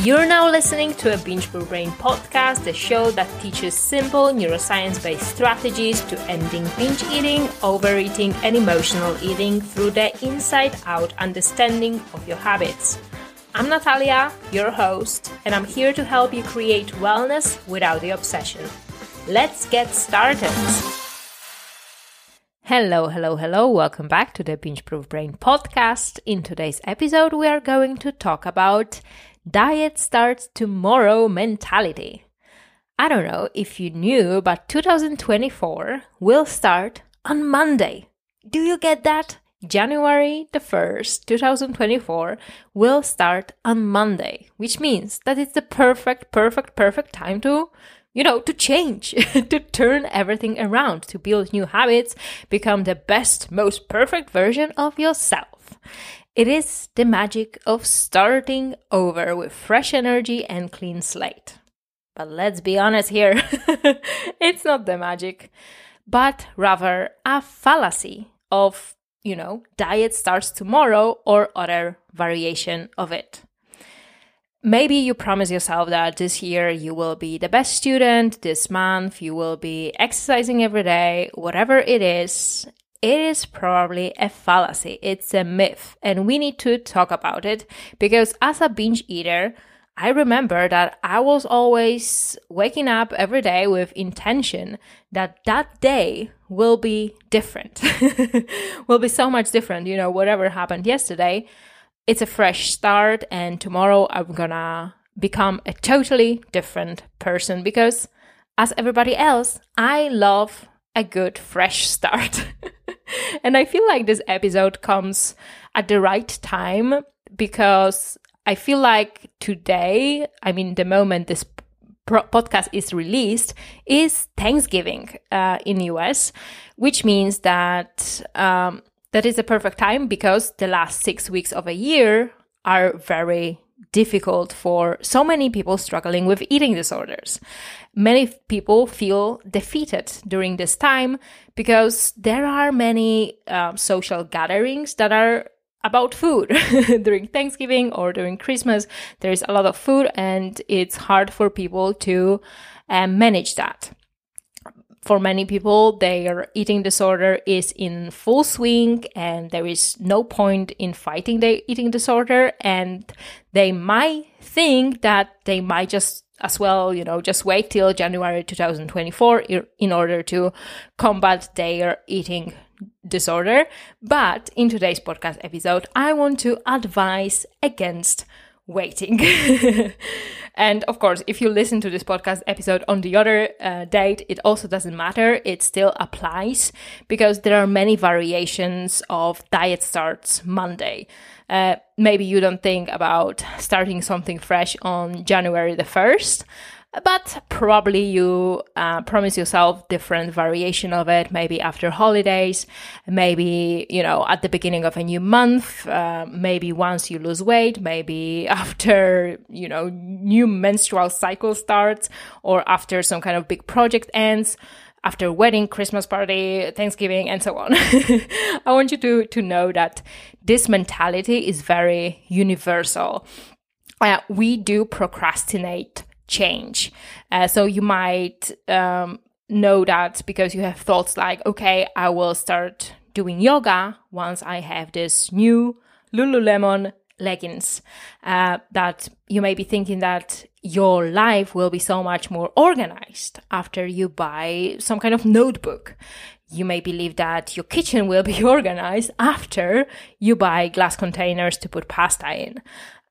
You're now listening to a Binge Proof Brain podcast, the show that teaches simple neuroscience based strategies to ending binge eating, overeating, and emotional eating through the inside out understanding of your habits. I'm Natalia, your host, and I'm here to help you create wellness without the obsession. Let's get started. Hello, hello, hello. Welcome back to the Binge Proof Brain podcast. In today's episode, we are going to talk about diet starts tomorrow mentality. I don't know if you knew, but 2024 will start on Monday. Do you get that? January the 1st, 2024 will start on Monday, which means that it's the perfect, perfect, perfect time to, you know, to change, to turn everything around, to build new habits, become the best, most perfect version of yourself. It is the magic of starting over with fresh energy and clean slate. But let's be honest here, it's not the magic, but rather a fallacy of, you know, diet starts tomorrow or other variation of it. Maybe you promise yourself that this year you will be the best student, this month you will be exercising every day, whatever it is, it is probably a fallacy. It's a myth. And we need to talk about it because as a binge eater, I remember that I was always waking up every day with intention that that day will be different. will be so much different. You know, whatever happened yesterday, it's a fresh start and tomorrow I'm gonna become a totally different person because as everybody else, I love a good fresh start. and I feel like this episode comes at the right time because I feel like today, I mean, the moment this podcast is released is Thanksgiving uh, in US, which means that um, that is a perfect time because the last six weeks of a year are very difficult for so many people struggling with eating disorders. Many people feel defeated during this time because there are many um, social gatherings that are about food during Thanksgiving or during Christmas. There is a lot of food and it's hard for people to um, manage that for many people, their eating disorder is in full swing and there is no point in fighting their eating disorder. And they might think that they might just as well, you know, just wait till January 2024 in order to combat their eating disorder. But in today's podcast episode, I want to advise against waiting. and of course, if you listen to this podcast episode on the other uh, date, it also doesn't matter. It still applies because there are many variations of diet starts Monday. Uh, maybe you don't think about starting something fresh on January the 1st, but probably you uh, promise yourself different variation of it maybe after holidays maybe you know at the beginning of a new month uh, maybe once you lose weight maybe after you know new menstrual cycle starts or after some kind of big project ends after wedding, Christmas party, Thanksgiving, and so on. I want you to, to know that this mentality is very universal. Uh, we do procrastinate change. Uh, so you might um, know that because you have thoughts like, okay, I will start doing yoga once I have this new Lululemon leggings. Uh, that you may be thinking that your life will be so much more organized after you buy some kind of notebook. You may believe that your kitchen will be organized after you buy glass containers to put pasta in.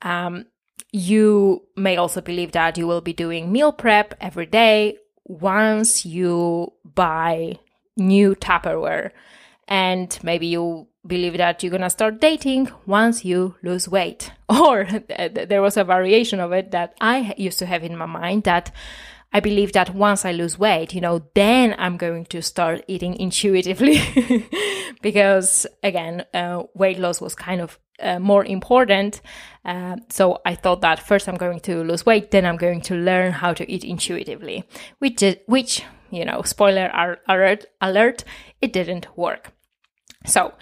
Um, you may also believe that you will be doing meal prep every day once you buy new Tupperware. And maybe you believe that you're gonna start dating once you lose weight. Or there was a variation of it that I used to have in my mind that I believe that once I lose weight, you know, then I'm going to start eating intuitively because again, uh, weight loss was kind of uh, more important. Uh, so I thought that first I'm going to lose weight, then I'm going to learn how to eat intuitively, which is, which you know, spoiler alert, alert, it didn't work. So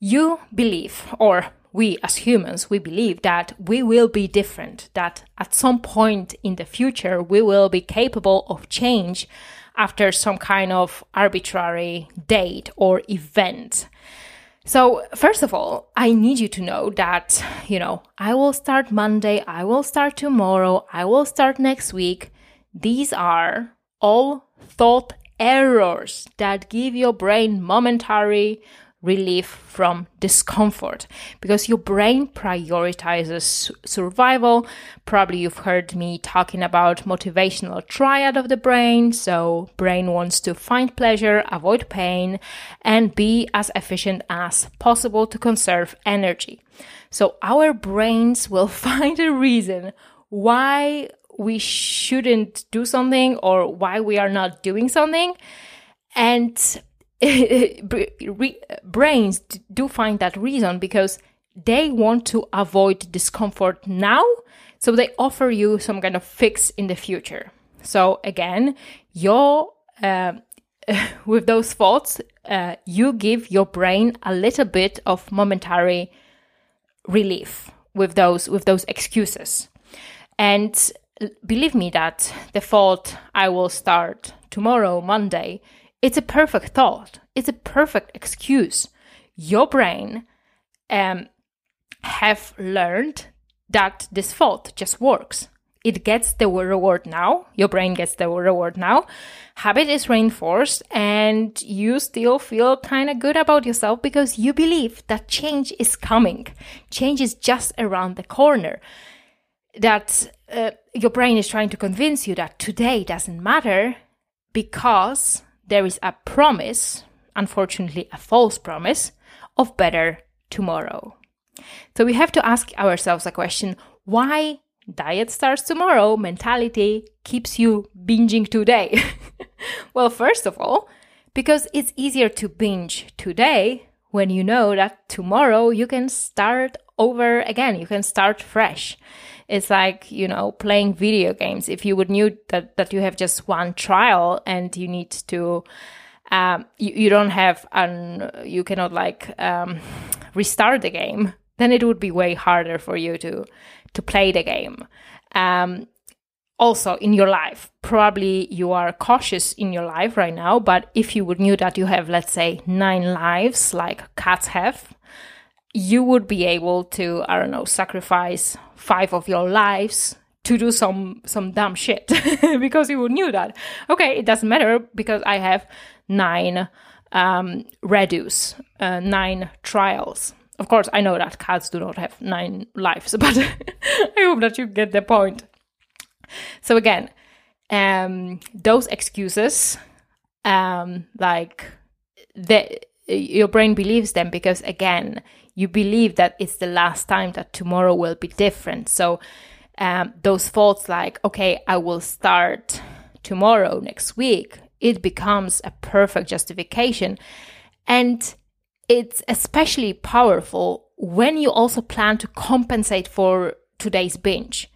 you believe, or we as humans, we believe that we will be different, that at some point in the future, we will be capable of change after some kind of arbitrary date or event. So, first of all, I need you to know that, you know, I will start Monday, I will start tomorrow, I will start next week. These are all thought errors that give your brain momentary relief from discomfort because your brain prioritizes survival. Probably you've heard me talking about motivational triad of the brain. So brain wants to find pleasure, avoid pain, and be as efficient as possible to conserve energy. So our brains will find a reason why we shouldn't do something or why we are not doing something. And brains do find that reason because they want to avoid discomfort now. So they offer you some kind of fix in the future. So again, your uh, with those thoughts, uh, you give your brain a little bit of momentary relief with those with those excuses. And believe me that the thought I will start tomorrow, Monday, it's a perfect thought. It's a perfect excuse. Your brain um, have learned that this thought just works. It gets the reward now. Your brain gets the reward now. Habit is reinforced, and you still feel kind of good about yourself because you believe that change is coming. Change is just around the corner. That uh, your brain is trying to convince you that today doesn't matter because there is a promise, unfortunately, a false promise, of better tomorrow. So we have to ask ourselves a question why diet starts tomorrow mentality keeps you binging today? well, first of all, because it's easier to binge today when you know that tomorrow you can start over again, you can start fresh. It's like, you know, playing video games. If you would knew that, that you have just one trial and you need to, um, you, you don't have, an, you cannot like um, restart the game, then it would be way harder for you to, to play the game. Um, also in your life, probably you are cautious in your life right now, but if you would knew that you have, let's say, nine lives like cats have, you would be able to, I don't know, sacrifice five of your lives to do some some dumb shit because you would knew that. Okay it doesn't matter because i have nine um redos uh, nine trials. Of course i know that cats do not have nine lives but i hope that you get the point. So again um those excuses um like the your brain believes them because again you believe that it's the last time that tomorrow will be different. So um, those thoughts like, okay, I will start tomorrow, next week, it becomes a perfect justification. And it's especially powerful when you also plan to compensate for today's binge.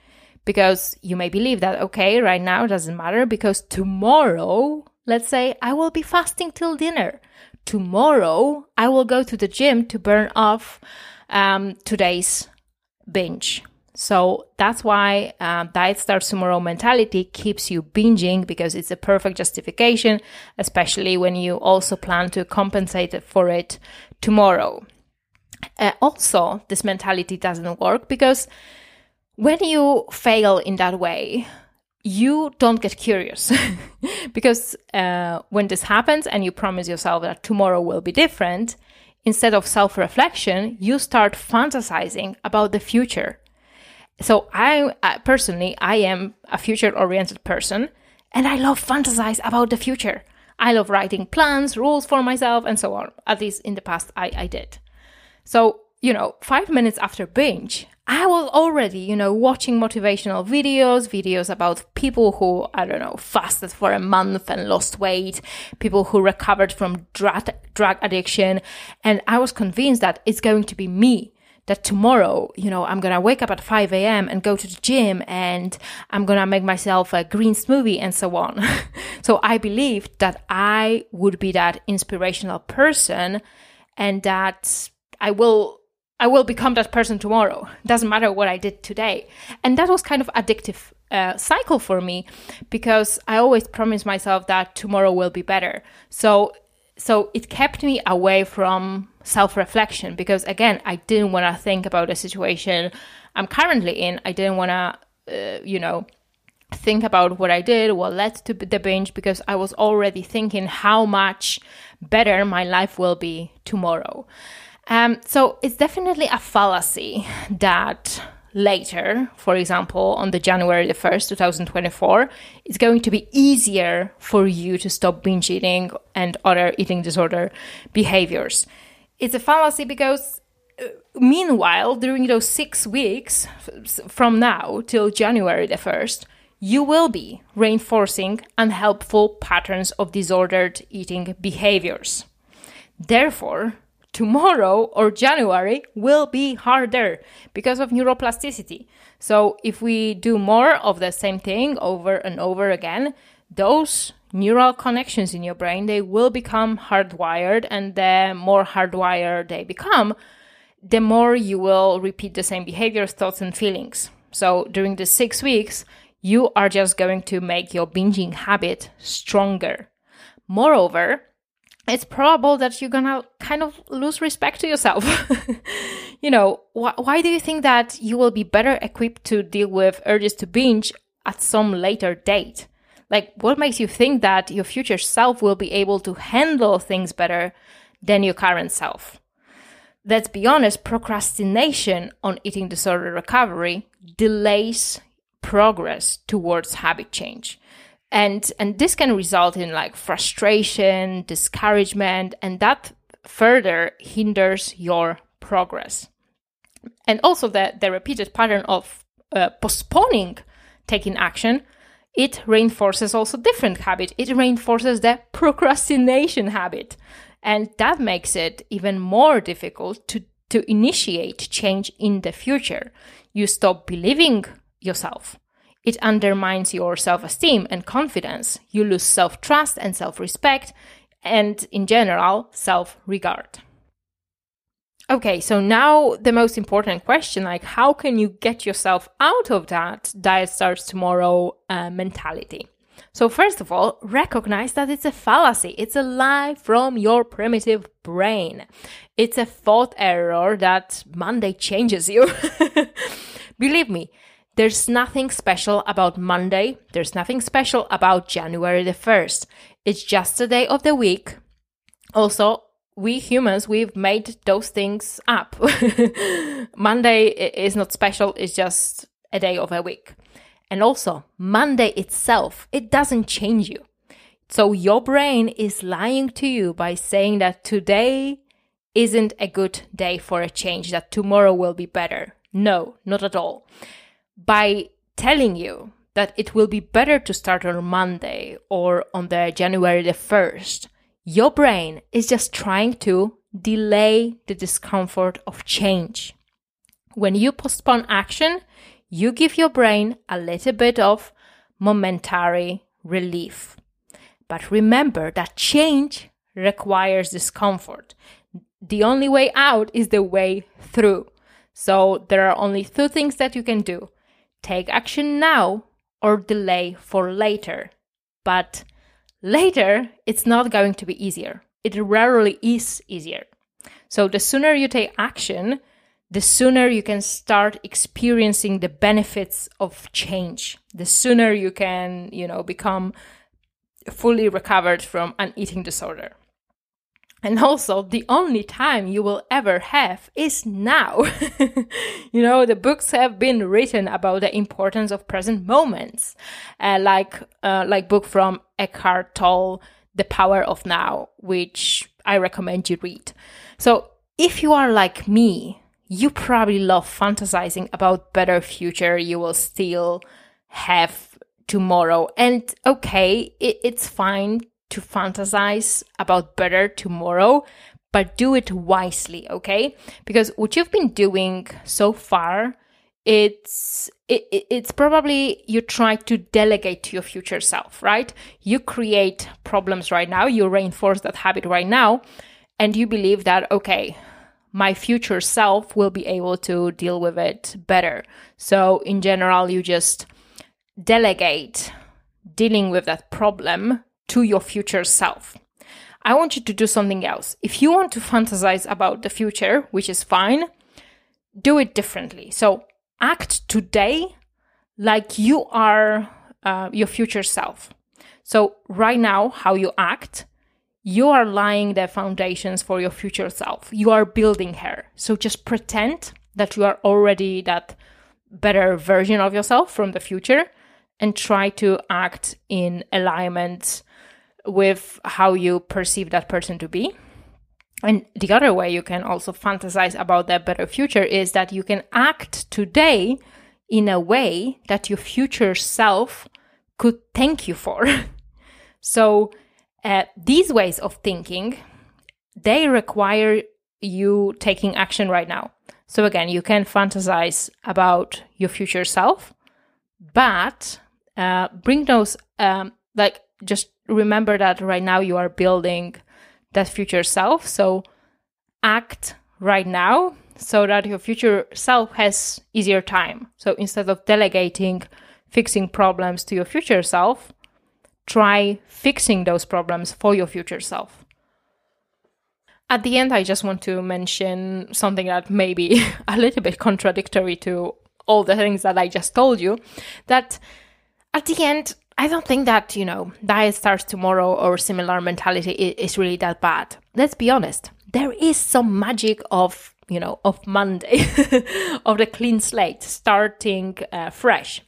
Because you may believe that, okay, right now it doesn't matter because tomorrow, let's say, I will be fasting till dinner tomorrow I will go to the gym to burn off um, today's binge. So that's why uh, diet starts tomorrow mentality keeps you binging because it's a perfect justification, especially when you also plan to compensate for it tomorrow. Uh, also, this mentality doesn't work because when you fail in that way, you don't get curious because uh, when this happens and you promise yourself that tomorrow will be different, instead of self reflection, you start fantasizing about the future. So, I uh, personally, I am a future oriented person and I love fantasize about the future. I love writing plans, rules for myself, and so on. At least in the past, I, I did. So, you know, five minutes after binge, I was already, you know, watching motivational videos, videos about people who, I don't know, fasted for a month and lost weight, people who recovered from drug, drug addiction. And I was convinced that it's going to be me. That tomorrow, you know, I'm gonna wake up at 5 a.m. and go to the gym and I'm gonna make myself a green smoothie and so on. so I believed that I would be that inspirational person and that I will I will become that person tomorrow. It doesn't matter what I did today. And that was kind of addictive uh, cycle for me because I always promised myself that tomorrow will be better. So so it kept me away from self-reflection because again, I didn't want to think about the situation I'm currently in. I didn't want to uh, you know think about what I did, what led to the binge because I was already thinking how much better my life will be tomorrow. Um, so it's definitely a fallacy that later, for example, on the January the 1st, 2024, it's going to be easier for you to stop binge eating and other eating disorder behaviors. It's a fallacy because uh, meanwhile, during those six weeks from now till January the 1st, you will be reinforcing unhelpful patterns of disordered eating behaviors. Therefore, tomorrow or January will be harder because of neuroplasticity. So, if we do more of the same thing over and over again, those neural connections in your brain they will become hardwired and the more hardwired they become the more you will repeat the same behaviors thoughts and feelings so during the 6 weeks you are just going to make your binging habit stronger moreover it's probable that you're gonna kind of lose respect to yourself. you know, wh- why do you think that you will be better equipped to deal with urges to binge at some later date? Like, what makes you think that your future self will be able to handle things better than your current self? Let's be honest, procrastination on eating disorder recovery delays progress towards habit change and and this can result in like frustration discouragement and that further hinders your progress. And also the, the repeated pattern of uh, postponing taking action it reinforces also different habit. It reinforces the procrastination habit. And that makes it even more difficult to to initiate change in the future. You stop believing yourself it undermines your self esteem and confidence. You lose self trust and self respect, and in general, self regard. Okay, so now the most important question like, how can you get yourself out of that diet starts tomorrow uh, mentality? So, first of all, recognize that it's a fallacy. It's a lie from your primitive brain. It's a thought error that Monday changes you. Believe me, there's nothing special about Monday. There's nothing special about January the 1st. It's just a day of the week. Also, we humans, we've made those things up. Monday is not special, it's just a day of a week. And also, Monday itself, it doesn't change you. So your brain is lying to you by saying that today isn't a good day for a change, that tomorrow will be better. No, not at all by telling you that it will be better to start on Monday or on the January the 1st, your brain is just trying to delay the discomfort of change. When you postpone action, you give your brain a little bit of momentary relief. But remember that change requires discomfort. The only way out is the way through. So there are only two things that you can do take action now or delay for later. But later, it's not going to be easier. It rarely is easier. So the sooner you take action, the sooner you can start experiencing the benefits of change. The sooner you can, you know, become fully recovered from an eating disorder. And also, the only time you will ever have is now. you know, the books have been written about the importance of present moments, uh, like uh, like book from Eckhart Tolle, The Power of Now, which I recommend you read. So, if you are like me, you probably love fantasizing about better future you will still have tomorrow. And okay, it, it's fine to fantasize about better tomorrow, but do it wisely, okay? Because what you've been doing so far, it's it, it's probably you try to delegate to your future self, right? You create problems right now, you reinforce that habit right now, and you believe that okay, my future self will be able to deal with it better. So, in general, you just delegate dealing with that problem to your future self. I want you to do something else. If you want to fantasize about the future, which is fine, do it differently. So, act today like you are uh, your future self. So, right now, how you act, you are laying the foundations for your future self. You are building her. So, just pretend that you are already that better version of yourself from the future and try to act in alignment with how you perceive that person to be. And the other way you can also fantasize about that better future is that you can act today in a way that your future self could thank you for. so uh, these ways of thinking, they require you taking action right now. So again, you can fantasize about your future self, but uh, bring those um, like just remember that right now you are building that future self. So act right now so that your future self has easier time. So instead of delegating fixing problems to your future self, try fixing those problems for your future self. At the end, I just want to mention something that may be a little bit contradictory to all the things that I just told you. That at the end, I don't think that, you know, diet starts tomorrow or similar mentality is really that bad. Let's be honest. There is some magic of, you know, of Monday, of the clean slate, starting uh, fresh.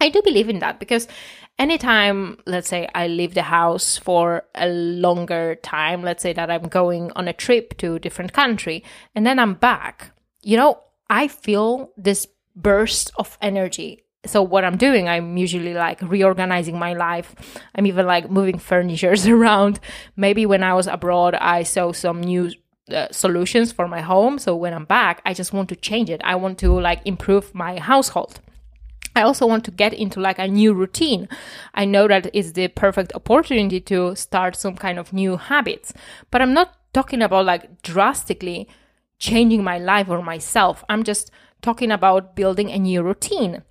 I do believe in that because anytime, let's say, I leave the house for a longer time, let's say that I'm going on a trip to a different country and then I'm back, you know, I feel this burst of energy so what i'm doing i'm usually like reorganizing my life. I'm even like moving furnitures around. Maybe when i was abroad i saw some new uh, solutions for my home. So when i'm back i just want to change it. I want to like improve my household. I also want to get into like a new routine. I know that it's the perfect opportunity to start some kind of new habits, but I'm not talking about like drastically changing my life or myself. I'm just talking about building a new routine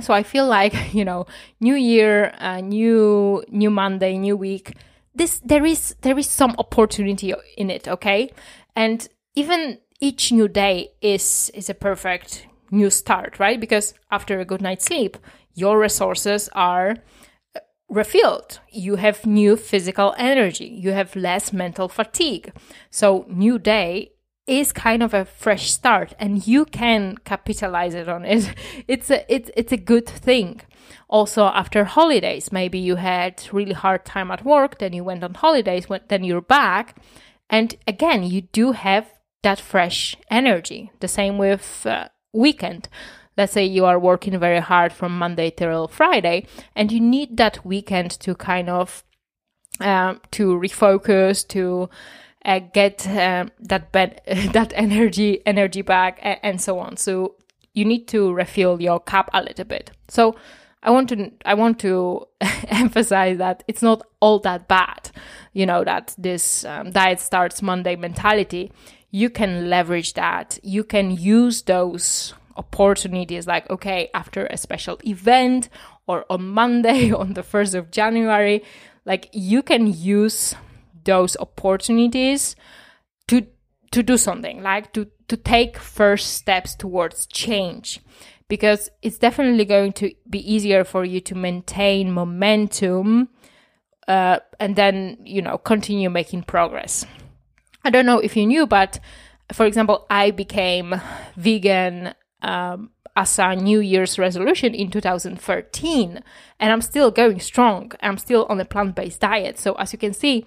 so i feel like you know new year uh, new new monday new week this there is there is some opportunity in it okay? And even each new day is is a perfect new start right? Because after a good night's sleep your resources are uh, refilled. You have new physical energy. You have less mental fatigue. So new day is kind of a fresh start and you can capitalize it on it. It's a it's, it's a good thing. Also after holidays maybe you had really hard time at work then you went on holidays then you're back. And again you do have that fresh energy. The same with uh, weekend. Let's say you are working very hard from monday till friday and you need that weekend to kind of um, to refocus to uh, get um, that that energy energy back and, and so on. So you need to refill your cup a little bit. So I want to I want to emphasize that it's not all that bad. You know that this um, diet starts Monday mentality. You can leverage that. You can use those opportunities like okay after a special event or on Monday on the 1st of January like you can use those opportunities to to do something like to to take first steps towards change. Because it's definitely going to be easier for you to maintain momentum uh, and then you know continue making progress. I don't know if you knew but for example i became vegan um, as a new year's resolution in 2013 and i'm still going strong. I'm still on a plant-based diet. So as you can see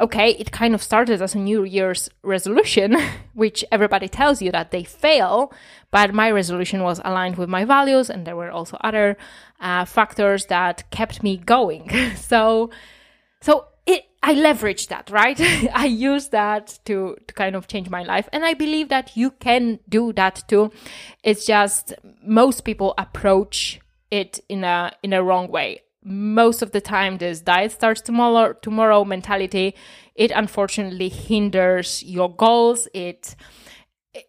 okay, it kind of started as a New Year's resolution, which everybody tells you that they fail, but my resolution was aligned with my values, and there were also other uh, factors that kept me going. so, so it, I leveraged that, right? I used that to to kind of change my life, and I believe that you can do that too. It's just most people approach it in a in a wrong way most of the time this diet starts tomorrow tomorrow mentality it unfortunately hinders your goals. It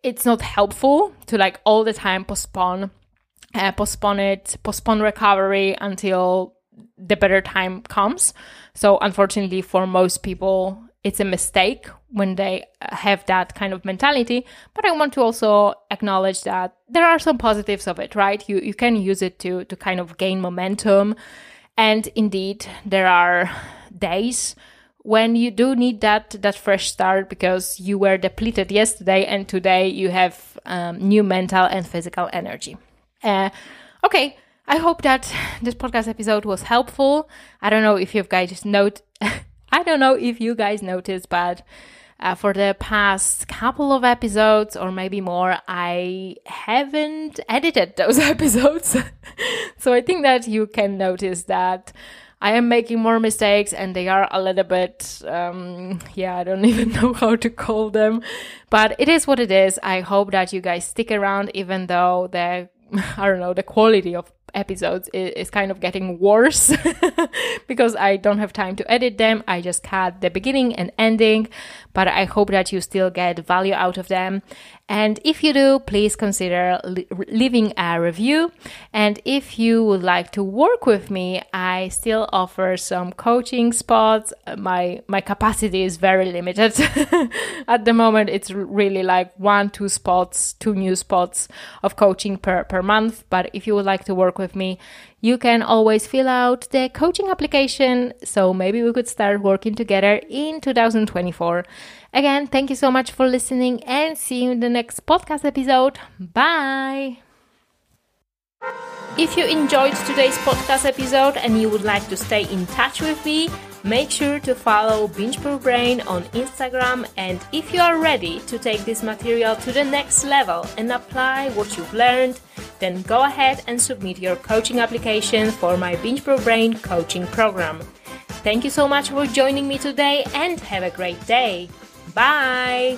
it's not helpful to like all the time postpone uh, postpone it postpone recovery until the better time comes. So unfortunately for most people it's a mistake when they have that kind of mentality. But i want to also acknowledge that there are some positives of it right? You you can use it to to kind of gain momentum and indeed there are days when you do need that that fresh start because you were depleted yesterday and today you have um, new mental and physical energy. Uh, okay. I hope that this podcast episode was helpful. I don't know if you guys note i don't know if you guys noticed but uh, for the past couple of episodes or maybe more, I haven't edited those episodes. so I think that you can notice that I am making more mistakes and they are a little bit, um, yeah, I don't even know how to call them, but it is what it is. I hope that you guys stick around, even though the, I don't know, the quality of episodes is, kind of getting worse because I don't have time to edit them. I just cut the beginning and ending, but I hope that you still get value out of them. And if you do, please consider leaving a review. And if you would like to work with me, I still offer some coaching spots. My my capacity is very limited at the moment. It's really like one, two spots, two new spots of coaching per per month. But if you would like to work with me, you can always fill out the coaching application. So maybe we could start working together in 2024. Again, thank you so much for listening and see you in the next podcast episode. Bye. If you enjoyed today's podcast episode and you would like to stay in touch with me, make sure to follow Binge Brain on Instagram. And if you are ready to take this material to the next level and apply what you've learned, then go ahead and submit your coaching application for my Binge Brain coaching program. Thank you so much for joining me today and have a great day. Bye!